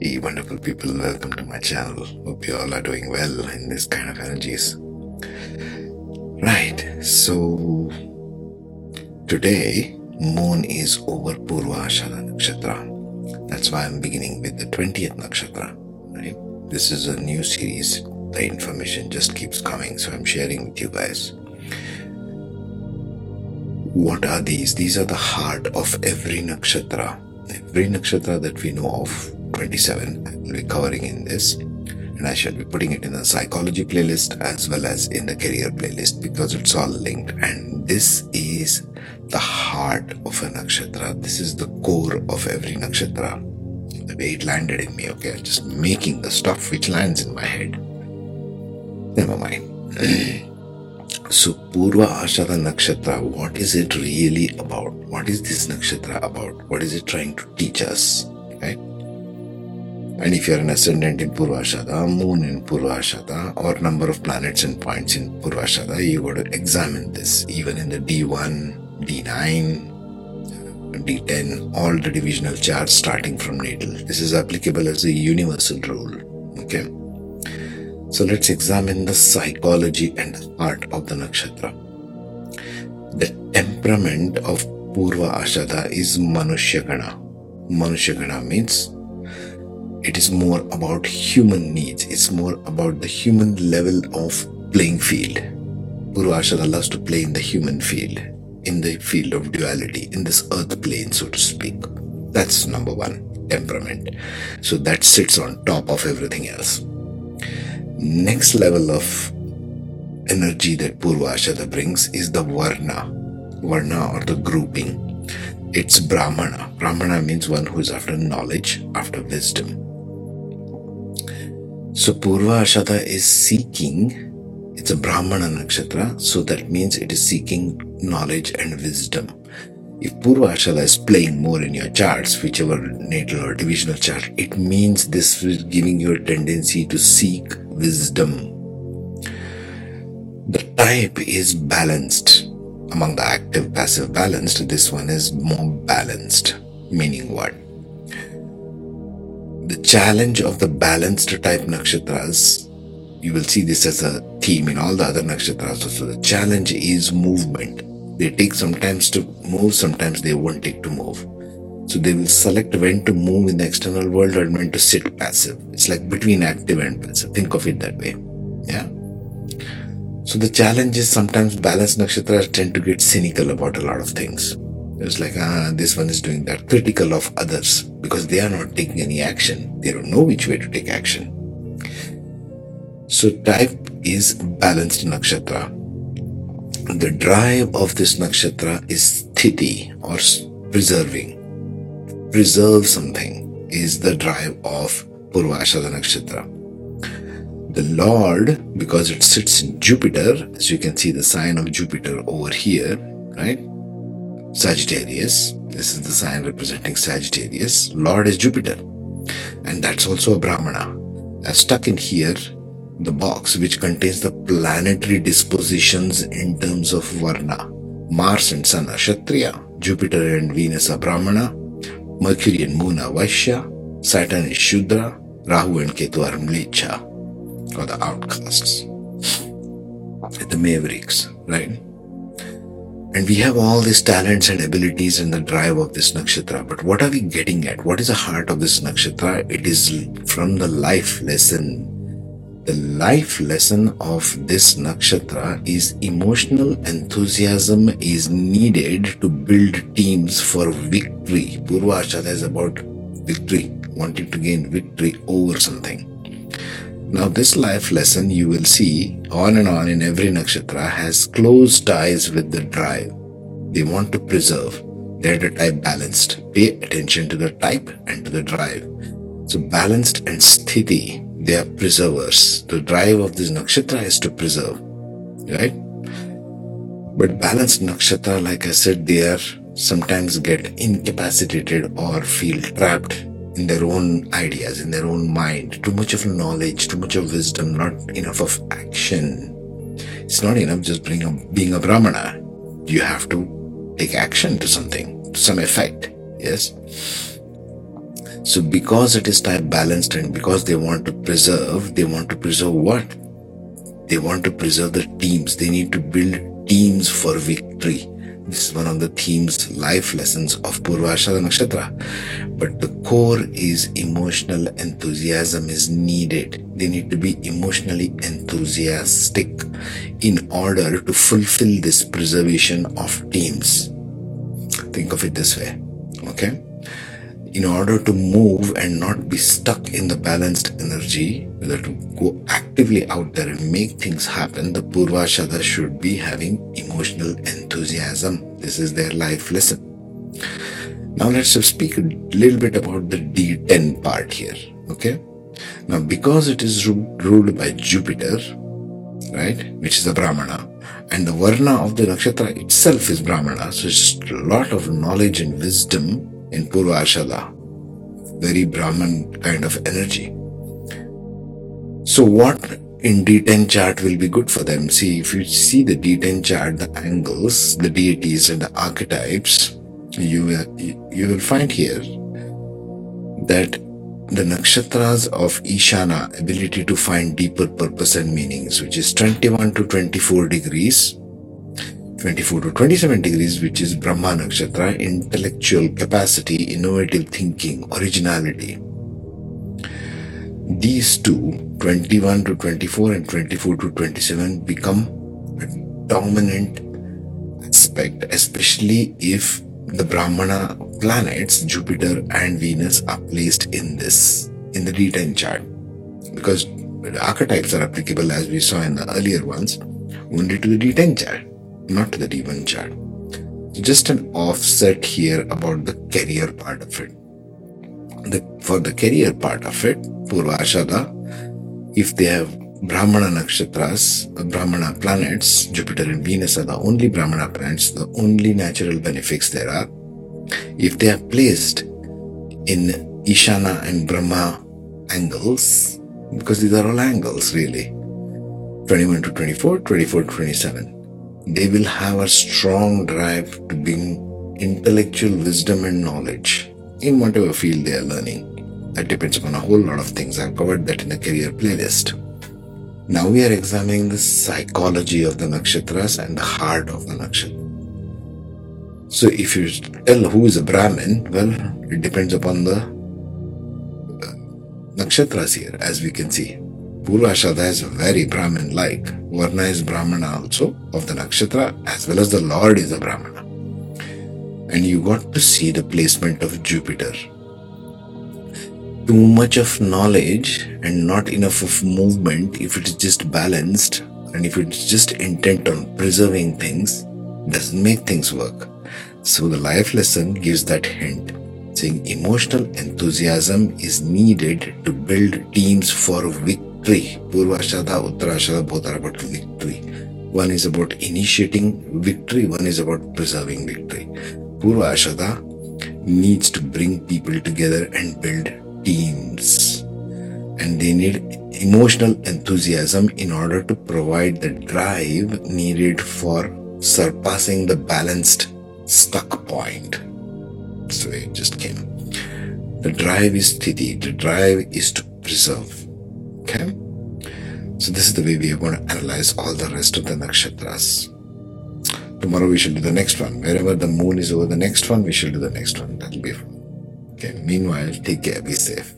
Hey, wonderful people, welcome to my channel. Hope you all are doing well in this kind of energies. Right, so today, moon is over Purva Ashada Nakshatra. That's why I'm beginning with the 20th Nakshatra. Right, this is a new series. The information just keeps coming, so I'm sharing with you guys. What are these? These are the heart of every nakshatra. Every nakshatra that we know of 27 I will be covering in this and I shall be putting it in the psychology playlist as well as in the career playlist because it's all linked. And this is the heart of a nakshatra. This is the core of every nakshatra. The way it landed in me okay? I'm just making the stuff which lands in my head. Never mind. So purva ashada nakshatra what is it really about? What is this nakshatra about? What is it trying to teach us right and if you're an ascendant in Purvashada, moon in Purvashada, or number of planets and points in Purvashada, you got to examine this. Even in the D1, D9, D10, all the divisional charts starting from natal. This is applicable as a universal rule. Okay. So let's examine the psychology and heart of the nakshatra. The temperament of Purva Ashada is Manushyagana. Manushyagana means it is more about human needs. It's more about the human level of playing field. Purvashada loves to play in the human field, in the field of duality, in this earth plane, so to speak. That's number one, temperament. So that sits on top of everything else. Next level of energy that Purvashada brings is the Varna. Varna or the grouping. It's Brahmana. Brahmana means one who is after knowledge, after wisdom. So Purva Ashada is seeking, it's a Brahmana nakshatra, so that means it is seeking knowledge and wisdom. If Purva Ashada is playing more in your charts, whichever natal or divisional chart, it means this is giving you a tendency to seek wisdom. The type is balanced. Among the active passive balanced, this one is more balanced. Meaning what? The challenge of the balanced type nakshatras, you will see this as a theme in all the other nakshatras also. The challenge is movement. They take sometimes to move, sometimes they won't take to move. So they will select when to move in the external world or when to sit passive. It's like between active and passive. Think of it that way. Yeah. So the challenge is sometimes balanced nakshatras tend to get cynical about a lot of things. It's like, ah, this one is doing that, critical of others because they are not taking any action. They don't know which way to take action. So, type is balanced nakshatra. The drive of this nakshatra is sthiti or preserving. Preserve something is the drive of Purvashada nakshatra. The Lord, because it sits in Jupiter, as you can see the sign of Jupiter over here, right? Sagittarius. This is the sign representing Sagittarius. Lord is Jupiter. And that's also a Brahmana. I've stuck in here the box which contains the planetary dispositions in terms of Varna. Mars and Sun are Kshatriya, Jupiter and Venus are Brahmana, Mercury and Moon are Vaishya, Saturn is Shudra, Rahu and Ketu are Mlecha, or the outcasts, the mavericks, right? And we have all these talents and abilities and the drive of this nakshatra. But what are we getting at? What is the heart of this nakshatra? It is from the life lesson. The life lesson of this nakshatra is emotional enthusiasm is needed to build teams for victory. Purva is about victory, wanting to gain victory over something. Now, this life lesson you will see on and on in every nakshatra has close ties with the drive. They want to preserve. They're the type balanced. Pay attention to the type and to the drive. So, balanced and sthiti, they are preservers. The drive of this nakshatra is to preserve, right? But balanced nakshatra, like I said, they are sometimes get incapacitated or feel trapped in their own ideas, in their own mind. Too much of knowledge, too much of wisdom, not enough of action. It's not enough just being a, being a brahmana. You have to take action to something, to some effect. Yes. So, because it is type balanced and because they want to preserve, they want to preserve what? They want to preserve the teams. They need to build teams for victory. This is one of the themes, life lessons of Purvashada Nakshatra. But the core is emotional enthusiasm is needed. They need to be emotionally enthusiastic in order to fulfill this preservation of teams. Think of it this way. Okay? In order to move and not be stuck in the balanced energy, whether to go actively out there and make things happen, the Purvashada should be having emotional enthusiasm. This is their life lesson. Now let's speak a little bit about the D10 part here. Okay. Now, because it is ruled by Jupiter, right, which is a Brahmana, and the Varna of the nakshatra itself is Brahmana, so it's a lot of knowledge and wisdom in Purvashada. Very Brahman kind of energy. So, what in D10 chart will be good for them? See, if you see the D10 chart, the angles, the deities, and the archetypes, you will, you will find here that the nakshatras of Ishana ability to find deeper purpose and meanings, which is 21 to 24 degrees, 24 to 27 degrees, which is Brahma Nakshatra, intellectual capacity, innovative thinking, originality. These two, 21 to 24 and 24 to 27, become a dominant aspect, especially if the Brahmana planets, Jupiter and Venus, are placed in this, in the D10 chart. Because the archetypes are applicable, as we saw in the earlier ones, only to the D10 chart not the D1 chart. Just an offset here about the career part of it. The, for the career part of it, Purvashada, if they have Brahmana nakshatras, uh, Brahmana planets, Jupiter and Venus are the only Brahmana planets, the only natural benefics there are. If they are placed in Ishana and Brahma angles, because these are all angles really 21 to 24, 24 to 27 they will have a strong drive to bring intellectual wisdom and knowledge in whatever field they are learning. That depends upon a whole lot of things. I've covered that in the career playlist. Now we are examining the psychology of the nakshatras and the heart of the nakshatra. So if you tell who is a Brahmin, well, it depends upon the uh, nakshatras here, as we can see. Purvashada is very Brahmin like. Varna is Brahmana also of the nakshatra, as well as the Lord is a Brahmana. And you got to see the placement of Jupiter. Too much of knowledge and not enough of movement, if it is just balanced and if it's just intent on preserving things, doesn't make things work. So the life lesson gives that hint saying emotional enthusiasm is needed to build teams for victory victory. Purvashada, Uttarashada, both are about victory. One is about initiating victory, one is about preserving victory. Purvashada needs to bring people together and build teams. And they need emotional enthusiasm in order to provide the drive needed for surpassing the balanced stuck point. So it just came. The drive is sthiti, the drive is to preserve. Okay? So this is the way we are going to analyze all the rest of the nakshatras. Tomorrow we shall do the next one. Wherever the moon is over the next one, we shall do the next one. That'll be fun. Okay. Meanwhile, take care. Be safe.